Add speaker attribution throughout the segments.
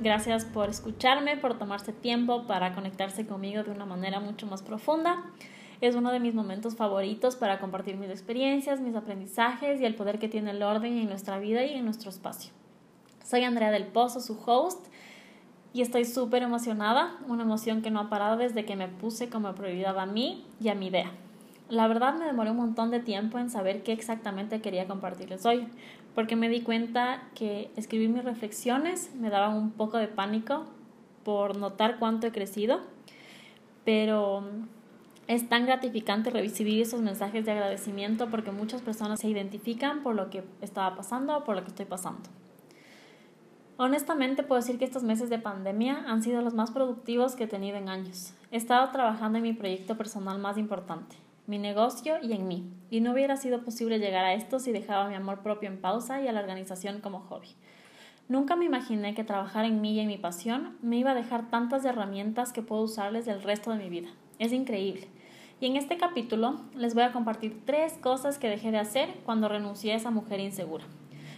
Speaker 1: Gracias por escucharme, por tomarse tiempo para conectarse conmigo de una manera mucho más profunda. Es uno de mis momentos favoritos para compartir mis experiencias, mis aprendizajes y el poder que tiene el orden en nuestra vida y en nuestro espacio. Soy Andrea del Pozo, su host, y estoy súper emocionada, una emoción que no ha parado desde que me puse como prioridad a mí y a mi idea. La verdad me demoré un montón de tiempo en saber qué exactamente quería compartirles hoy, porque me di cuenta que escribir mis reflexiones me daba un poco de pánico por notar cuánto he crecido, pero es tan gratificante recibir esos mensajes de agradecimiento porque muchas personas se identifican por lo que estaba pasando o por lo que estoy pasando. Honestamente puedo decir que estos meses de pandemia han sido los más productivos que he tenido en años. He estado trabajando en mi proyecto personal más importante, mi negocio y en mí, y no hubiera sido posible llegar a esto si dejaba mi amor propio en pausa y a la organización como hobby. Nunca me imaginé que trabajar en mí y en mi pasión me iba a dejar tantas herramientas que puedo usarles el resto de mi vida. Es increíble. Y en este capítulo les voy a compartir tres cosas que dejé de hacer cuando renuncié a esa mujer insegura.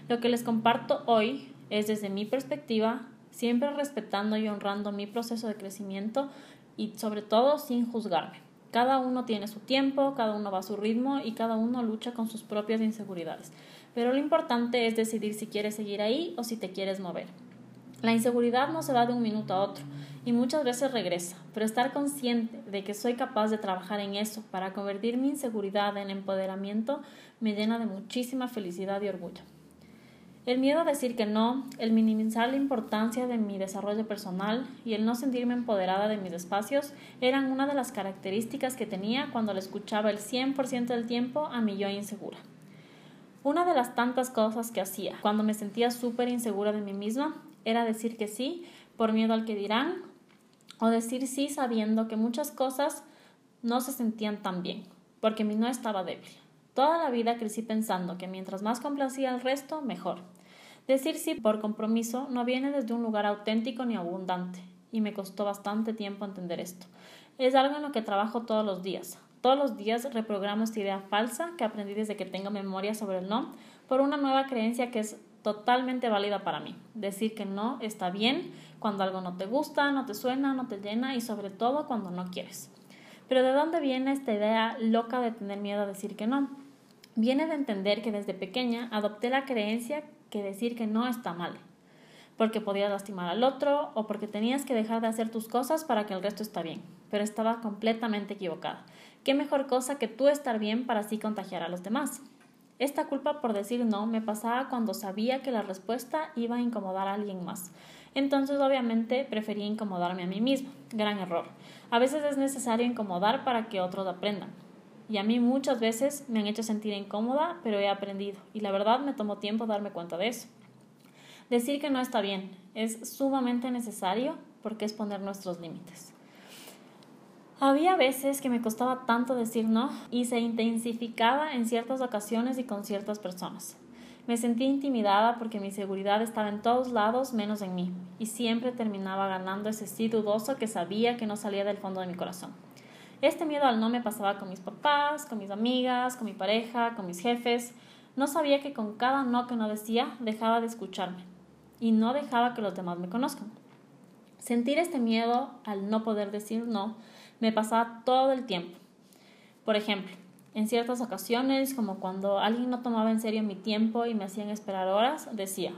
Speaker 1: Lo que les comparto hoy es desde mi perspectiva, siempre respetando y honrando mi proceso de crecimiento y sobre todo sin juzgarme. Cada uno tiene su tiempo, cada uno va a su ritmo y cada uno lucha con sus propias inseguridades. Pero lo importante es decidir si quieres seguir ahí o si te quieres mover. La inseguridad no se va de un minuto a otro y muchas veces regresa, pero estar consciente de que soy capaz de trabajar en eso para convertir mi inseguridad en empoderamiento me llena de muchísima felicidad y orgullo. El miedo a decir que no, el minimizar la importancia de mi desarrollo personal y el no sentirme empoderada de mis espacios eran una de las características que tenía cuando le escuchaba el 100% del tiempo a mi yo insegura. Una de las tantas cosas que hacía cuando me sentía súper insegura de mí misma era decir que sí por miedo al que dirán o decir sí sabiendo que muchas cosas no se sentían tan bien, porque mi no estaba débil. Toda la vida crecí pensando que mientras más complacía al resto, mejor. Decir sí por compromiso no viene desde un lugar auténtico ni abundante, y me costó bastante tiempo entender esto. Es algo en lo que trabajo todos los días. Todos los días reprogramo esta idea falsa que aprendí desde que tengo memoria sobre el no por una nueva creencia que es totalmente válida para mí. Decir que no está bien cuando algo no te gusta, no te suena, no te llena y sobre todo cuando no quieres. Pero ¿de dónde viene esta idea loca de tener miedo a decir que no? Viene de entender que desde pequeña adopté la creencia que decir que no está mal, porque podías lastimar al otro o porque tenías que dejar de hacer tus cosas para que el resto está bien, pero estaba completamente equivocada. ¿Qué mejor cosa que tú estar bien para así contagiar a los demás? Esta culpa por decir no me pasaba cuando sabía que la respuesta iba a incomodar a alguien más. Entonces obviamente prefería incomodarme a mí misma. Gran error. A veces es necesario incomodar para que otros aprendan y a mí muchas veces me han hecho sentir incómoda, pero he aprendido y la verdad me tomó tiempo darme cuenta de eso. Decir que no está bien es sumamente necesario porque es poner nuestros límites. Había veces que me costaba tanto decir no y se intensificaba en ciertas ocasiones y con ciertas personas. Me sentí intimidada porque mi seguridad estaba en todos lados menos en mí y siempre terminaba ganando ese sí dudoso que sabía que no salía del fondo de mi corazón. Este miedo al no me pasaba con mis papás, con mis amigas, con mi pareja, con mis jefes. No sabía que con cada no que no decía dejaba de escucharme y no dejaba que los demás me conozcan. Sentir este miedo al no poder decir no me pasaba todo el tiempo. Por ejemplo, en ciertas ocasiones, como cuando alguien no tomaba en serio mi tiempo y me hacían esperar horas, decía,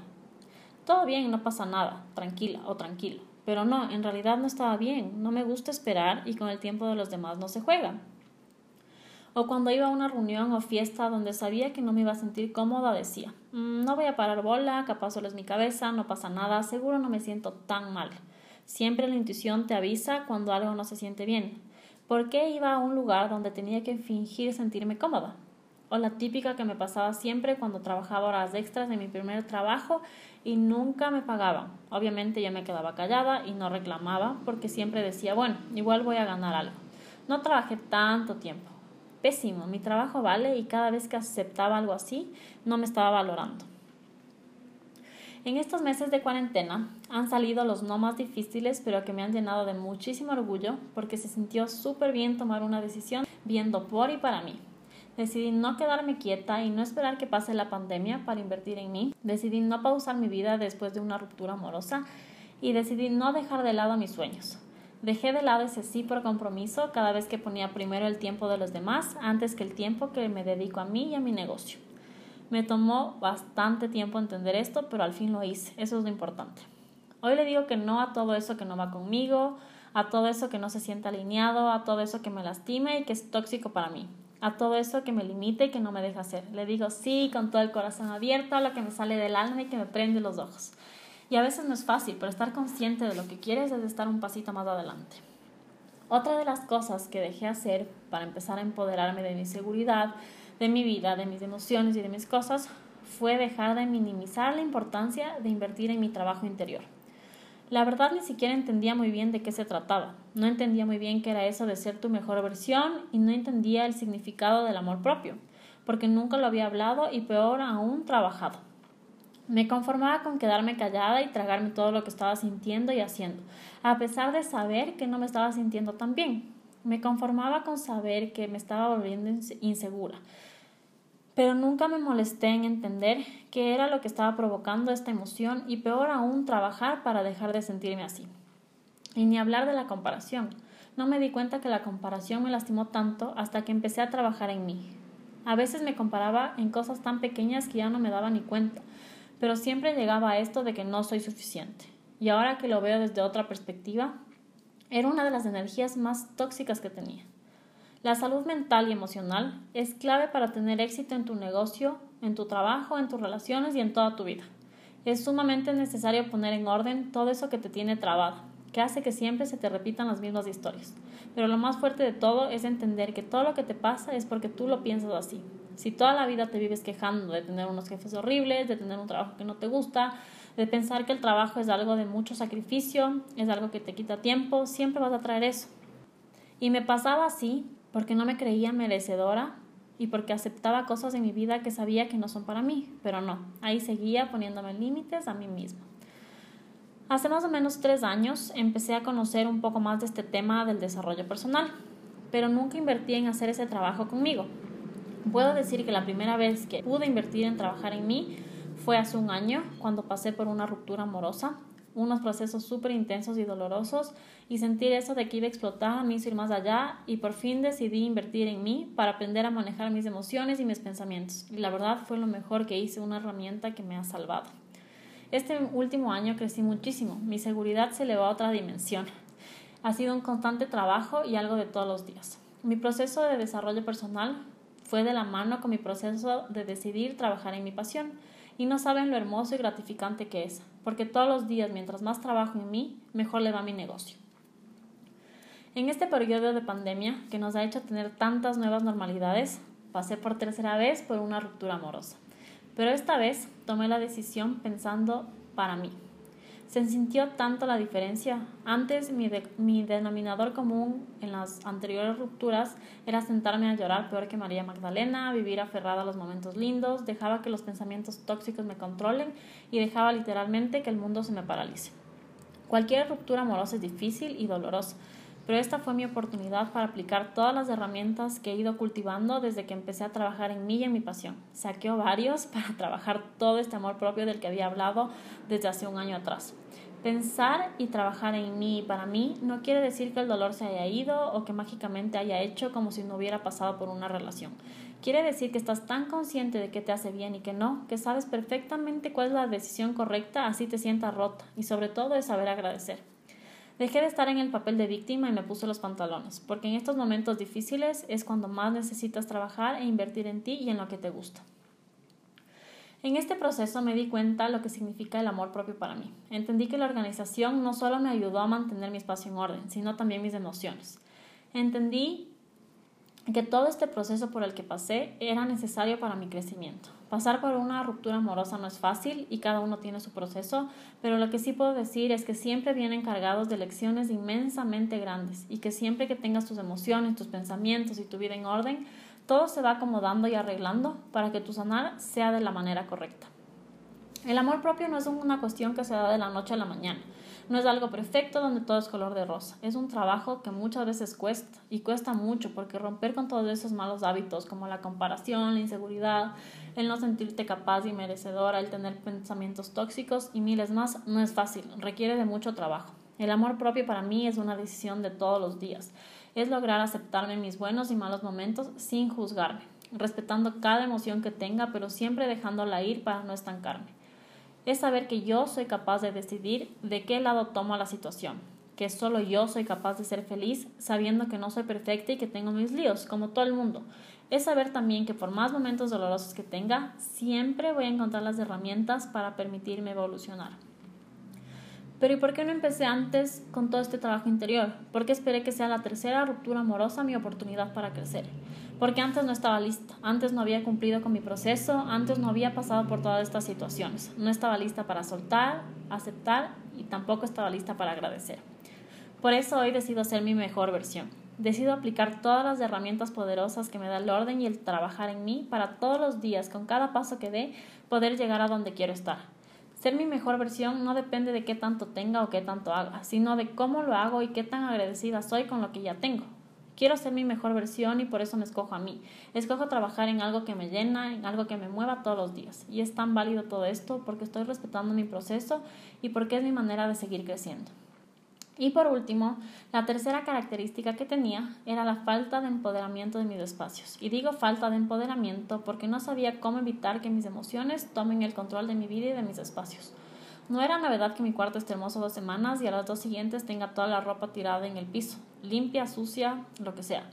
Speaker 1: todo bien, no pasa nada, tranquila o tranquilo. Pero no, en realidad no estaba bien, no me gusta esperar y con el tiempo de los demás no se juega. O cuando iba a una reunión o fiesta donde sabía que no me iba a sentir cómoda, decía, mm, no voy a parar bola, capaz solo es mi cabeza, no pasa nada, seguro no me siento tan mal. Siempre la intuición te avisa cuando algo no se siente bien. ¿Por qué iba a un lugar donde tenía que fingir sentirme cómoda? O la típica que me pasaba siempre cuando trabajaba horas extras en mi primer trabajo y nunca me pagaban. Obviamente yo me quedaba callada y no reclamaba porque siempre decía, bueno, igual voy a ganar algo. No trabajé tanto tiempo. Pésimo, mi trabajo vale y cada vez que aceptaba algo así no me estaba valorando. En estos meses de cuarentena han salido los no más difíciles, pero que me han llenado de muchísimo orgullo porque se sintió súper bien tomar una decisión viendo por y para mí. Decidí no quedarme quieta y no esperar que pase la pandemia para invertir en mí. Decidí no pausar mi vida después de una ruptura amorosa y decidí no dejar de lado mis sueños. Dejé de lado ese sí por compromiso cada vez que ponía primero el tiempo de los demás antes que el tiempo que me dedico a mí y a mi negocio. Me tomó bastante tiempo entender esto, pero al fin lo hice. Eso es lo importante. Hoy le digo que no a todo eso que no va conmigo, a todo eso que no se siente alineado, a todo eso que me lastime y que es tóxico para mí, a todo eso que me limite y que no me deja hacer. Le digo sí con todo el corazón abierto a lo que me sale del alma y que me prende los ojos. Y a veces no es fácil, pero estar consciente de lo que quieres es estar un pasito más adelante. Otra de las cosas que dejé hacer para empezar a empoderarme de mi seguridad, de mi vida, de mis emociones y de mis cosas, fue dejar de minimizar la importancia de invertir en mi trabajo interior. La verdad ni siquiera entendía muy bien de qué se trataba. No entendía muy bien qué era eso de ser tu mejor versión y no entendía el significado del amor propio, porque nunca lo había hablado y peor aún trabajado. Me conformaba con quedarme callada y tragarme todo lo que estaba sintiendo y haciendo, a pesar de saber que no me estaba sintiendo tan bien. Me conformaba con saber que me estaba volviendo insegura, pero nunca me molesté en entender qué era lo que estaba provocando esta emoción y peor aún trabajar para dejar de sentirme así. Y ni hablar de la comparación. No me di cuenta que la comparación me lastimó tanto hasta que empecé a trabajar en mí. A veces me comparaba en cosas tan pequeñas que ya no me daba ni cuenta, pero siempre llegaba a esto de que no soy suficiente. Y ahora que lo veo desde otra perspectiva, era una de las energías más tóxicas que tenía. La salud mental y emocional es clave para tener éxito en tu negocio, en tu trabajo, en tus relaciones y en toda tu vida. Es sumamente necesario poner en orden todo eso que te tiene trabado, que hace que siempre se te repitan las mismas historias. Pero lo más fuerte de todo es entender que todo lo que te pasa es porque tú lo piensas así. Si toda la vida te vives quejando de tener unos jefes horribles, de tener un trabajo que no te gusta, de pensar que el trabajo es algo de mucho sacrificio, es algo que te quita tiempo, siempre vas a traer eso. Y me pasaba así porque no me creía merecedora y porque aceptaba cosas en mi vida que sabía que no son para mí, pero no, ahí seguía poniéndome límites a mí misma. Hace más o menos tres años empecé a conocer un poco más de este tema del desarrollo personal, pero nunca invertí en hacer ese trabajo conmigo. Puedo decir que la primera vez que pude invertir en trabajar en mí fue hace un año, cuando pasé por una ruptura amorosa unos procesos súper intensos y dolorosos y sentir eso de que iba a explotar me hizo ir más allá y por fin decidí invertir en mí para aprender a manejar mis emociones y mis pensamientos. Y la verdad fue lo mejor que hice, una herramienta que me ha salvado. Este último año crecí muchísimo, mi seguridad se elevó a otra dimensión. Ha sido un constante trabajo y algo de todos los días. Mi proceso de desarrollo personal fue de la mano con mi proceso de decidir trabajar en mi pasión y no saben lo hermoso y gratificante que es, porque todos los días mientras más trabajo en mí, mejor le va mi negocio. En este periodo de pandemia que nos ha hecho tener tantas nuevas normalidades, pasé por tercera vez por una ruptura amorosa, pero esta vez tomé la decisión pensando para mí. Se sintió tanto la diferencia. Antes mi, mi, denominador común en las anteriores rupturas era sentarme a llorar peor que María Magdalena, vivir aferrada a los momentos lindos, dejaba que los pensamientos tóxicos me controlen y dejaba literalmente que el mundo se me paralice. Cualquier ruptura amorosa es difícil y dolorosa, pero esta fue mi oportunidad para aplicar todas las herramientas que he ido cultivando desde que empecé a trabajar en mí y en mi pasión. Saqué varios para trabajar todo este amor propio del que había hablado desde hace un año atrás. Pensar y trabajar en mí y para mí no quiere decir que el dolor se haya ido o que mágicamente haya hecho como si no hubiera pasado por una relación. Quiere decir que estás tan consciente de que te hace bien y que no, que sabes perfectamente cuál es la decisión correcta, así te sientas rota y sobre todo es saber agradecer. Dejé de estar en el papel de víctima y me puse los pantalones, porque en estos momentos difíciles es cuando más necesitas trabajar e invertir en ti y en lo que te gusta. En este proceso me di cuenta lo que significa el amor propio para mí. Entendí que la organización no solo me ayudó a mantener mi espacio en orden, sino también mis emociones. Entendí que todo este proceso por el que pasé era necesario para mi crecimiento. Pasar por una ruptura amorosa no es fácil y cada uno tiene su proceso, pero lo que sí puedo decir es que siempre vienen cargados de lecciones inmensamente grandes y que siempre que tengas tus emociones, tus pensamientos y tu vida en orden, todo se va acomodando y arreglando para que tu sanar sea de la manera correcta. El amor propio no es una cuestión que se da de la noche a la mañana, No es algo perfecto donde todo es color de rosa. Es un trabajo que muchas veces cuesta y cuesta mucho porque romper con todos esos malos hábitos como la comparación, la inseguridad, el no sentirte capaz y merecedora, el tener pensamientos tóxicos y miles más no es fácil, requiere de mucho trabajo. El amor propio para mí es una decisión de todos los días. Es lograr aceptarme mis buenos y malos momentos sin juzgarme, respetando cada emoción que tenga, pero siempre dejándola ir para no estancarme es saber que yo soy capaz de decidir de qué lado tomo la situación, que solo yo soy capaz de ser feliz sabiendo que no soy perfecta y que tengo mis líos, como todo el mundo. Es saber también que por más momentos dolorosos que tenga, siempre voy a encontrar las herramientas para permitirme evolucionar. Pero ¿y por qué no empecé antes con todo este trabajo interior? ¿Por qué esperé que sea la tercera ruptura amorosa mi oportunidad para crecer? Porque antes no estaba lista, antes no había cumplido con mi proceso, antes no había pasado por todas estas situaciones. No estaba lista para soltar, aceptar y tampoco estaba lista para agradecer. Por eso hoy decido ser mi mejor versión. Decido aplicar todas las herramientas poderosas que me da el orden y el trabajar en mí para todos los días, con cada paso que dé, poder llegar a donde quiero estar ser mi mejor versión no depende de qué tanto tenga o qué tanto haga, sino de cómo lo hago y qué tan agradecida soy con lo que ya tengo. Quiero ser mi mejor versión y por eso me escojo a mí. Escojo trabajar en algo que me llena, en algo que me mueva todos los días. Y es tan válido todo esto porque estoy respetando mi proceso y porque es mi manera de seguir creciendo. Y por último, la tercera característica que tenía era la falta de empoderamiento de mis espacios. Y digo falta de empoderamiento porque no sabía cómo evitar que mis emociones tomen el control de mi vida y de mis espacios. No era novedad que mi cuarto esté hermoso dos semanas y a las dos siguientes tenga toda la ropa tirada en el piso, limpia, sucia, lo que sea.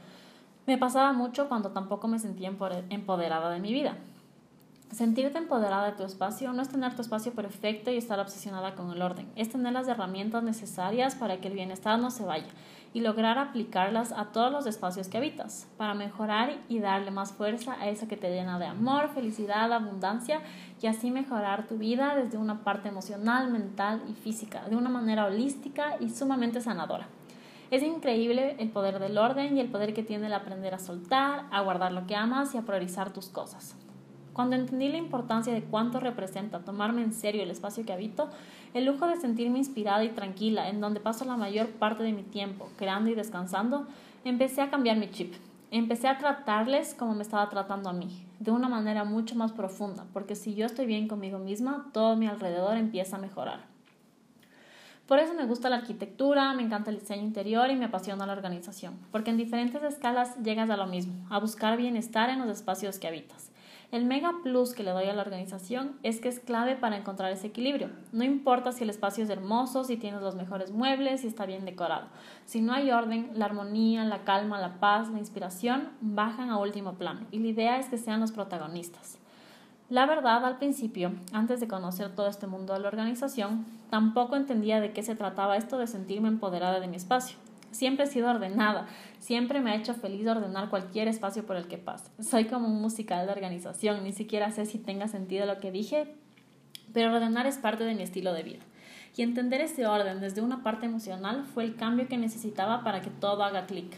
Speaker 1: Me pasaba mucho cuando tampoco me sentía empoderada de mi vida. Sentirte empoderada de tu espacio no es tener tu espacio perfecto y estar obsesionada con el orden, es tener las herramientas necesarias para que el bienestar no se vaya y lograr aplicarlas a todos los espacios que habitas, para mejorar y darle más fuerza a eso que te llena de amor, felicidad, abundancia y así mejorar tu vida desde una parte emocional, mental y física, de una manera holística y sumamente sanadora. Es increíble el poder del orden y el poder que tiene el aprender a soltar, a guardar lo que amas y a priorizar tus cosas. Cuando entendí la importancia de cuánto representa tomarme en serio el espacio que habito, el lujo de sentirme inspirada y tranquila, en donde paso la mayor parte de mi tiempo, creando y descansando, empecé a cambiar mi chip. Empecé a tratarles como me estaba tratando a mí, de una manera mucho más profunda, porque si yo estoy bien conmigo misma, todo mi alrededor empieza a mejorar. Por eso me gusta la arquitectura, me encanta el diseño interior y me apasiona la organización, porque en diferentes escalas llegas a lo mismo, a buscar bienestar en los espacios que habitas. El mega plus que le doy a la organización es que es clave para encontrar ese equilibrio. No importa si el espacio es hermoso, si tienes los mejores muebles, si está bien decorado. Si no hay orden, la armonía, la calma, la paz, la inspiración bajan a último plano y la idea es que sean los protagonistas. La verdad, al principio, antes de conocer todo este mundo de la organización, tampoco entendía de qué se trataba esto de sentirme empoderada de mi espacio. Siempre he sido ordenada, siempre me ha hecho feliz ordenar cualquier espacio por el que pase. Soy como un musical de organización, ni siquiera sé si tenga sentido lo que dije, pero ordenar es parte de mi estilo de vida. Y entender ese orden desde una parte emocional fue el cambio que necesitaba para que todo haga clic.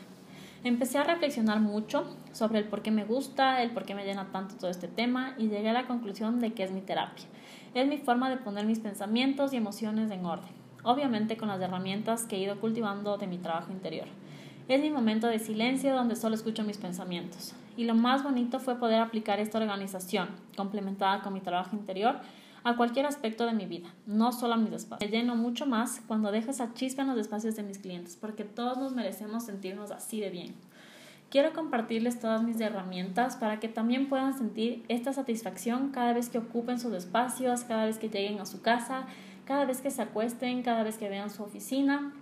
Speaker 1: Empecé a reflexionar mucho sobre el por qué me gusta, el por qué me llena tanto todo este tema y llegué a la conclusión de que es mi terapia. Es mi forma de poner mis pensamientos y emociones en orden obviamente con las herramientas que he ido cultivando de mi trabajo interior. Es mi momento de silencio donde solo escucho mis pensamientos. Y lo más bonito fue poder aplicar esta organización, complementada con mi trabajo interior, a cualquier aspecto de mi vida, no solo a mis espacios. Me lleno mucho más cuando dejo esa chispa en los espacios de mis clientes, porque todos nos merecemos sentirnos así de bien. Quiero compartirles todas mis herramientas para que también puedan sentir esta satisfacción cada vez que ocupen sus espacios, cada vez que lleguen a su casa cada vez que se acuesten, cada vez que vean su oficina.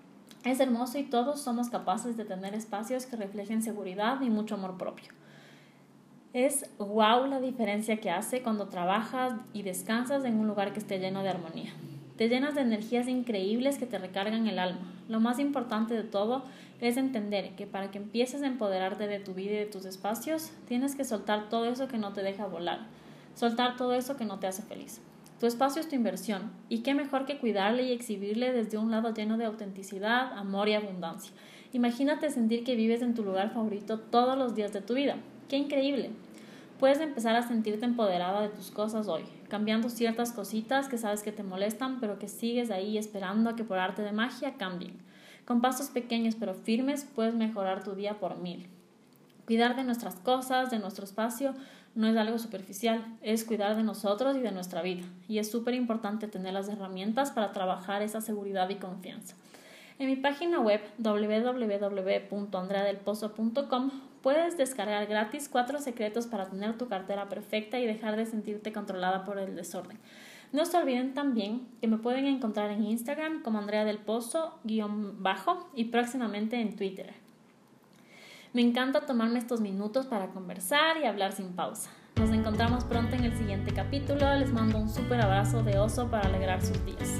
Speaker 1: Es hermoso y todos somos capaces de tener espacios que reflejen seguridad y mucho amor propio. Es wow la diferencia que hace cuando trabajas y descansas en un lugar que esté lleno de armonía. Te llenas de energías increíbles que te recargan el alma. Lo más importante de todo es entender que para que empieces a empoderarte de tu vida y de tus espacios, tienes que soltar todo eso que no te deja volar, soltar todo eso que no te hace feliz. Tu espacio es tu inversión y qué mejor que cuidarle y exhibirle desde un lado lleno de autenticidad, amor y abundancia. Imagínate sentir que vives en tu lugar favorito todos los días de tu vida. ¡Qué increíble! Puedes empezar a sentirte empoderada de tus cosas hoy, cambiando ciertas cositas que sabes que te molestan, pero que sigues ahí esperando a que por arte de magia cambien. Con pasos pequeños pero firmes puedes mejorar tu día por mil. Cuidar de nuestras cosas, de nuestro espacio, no es algo superficial, es cuidar de nosotros y de nuestra vida. Y es súper importante tener las herramientas para trabajar esa seguridad y confianza. En mi página web www.andreadelpozo.com puedes descargar gratis cuatro secretos para tener tu cartera perfecta y dejar de sentirte controlada por el desorden. No se olviden también que me pueden encontrar en Instagram como Andrea del Pozo-bajo y próximamente en Twitter. Me encanta tomarme estos minutos para conversar y hablar sin pausa. Nos encontramos pronto en el siguiente capítulo. Les mando un súper abrazo de oso para alegrar sus días.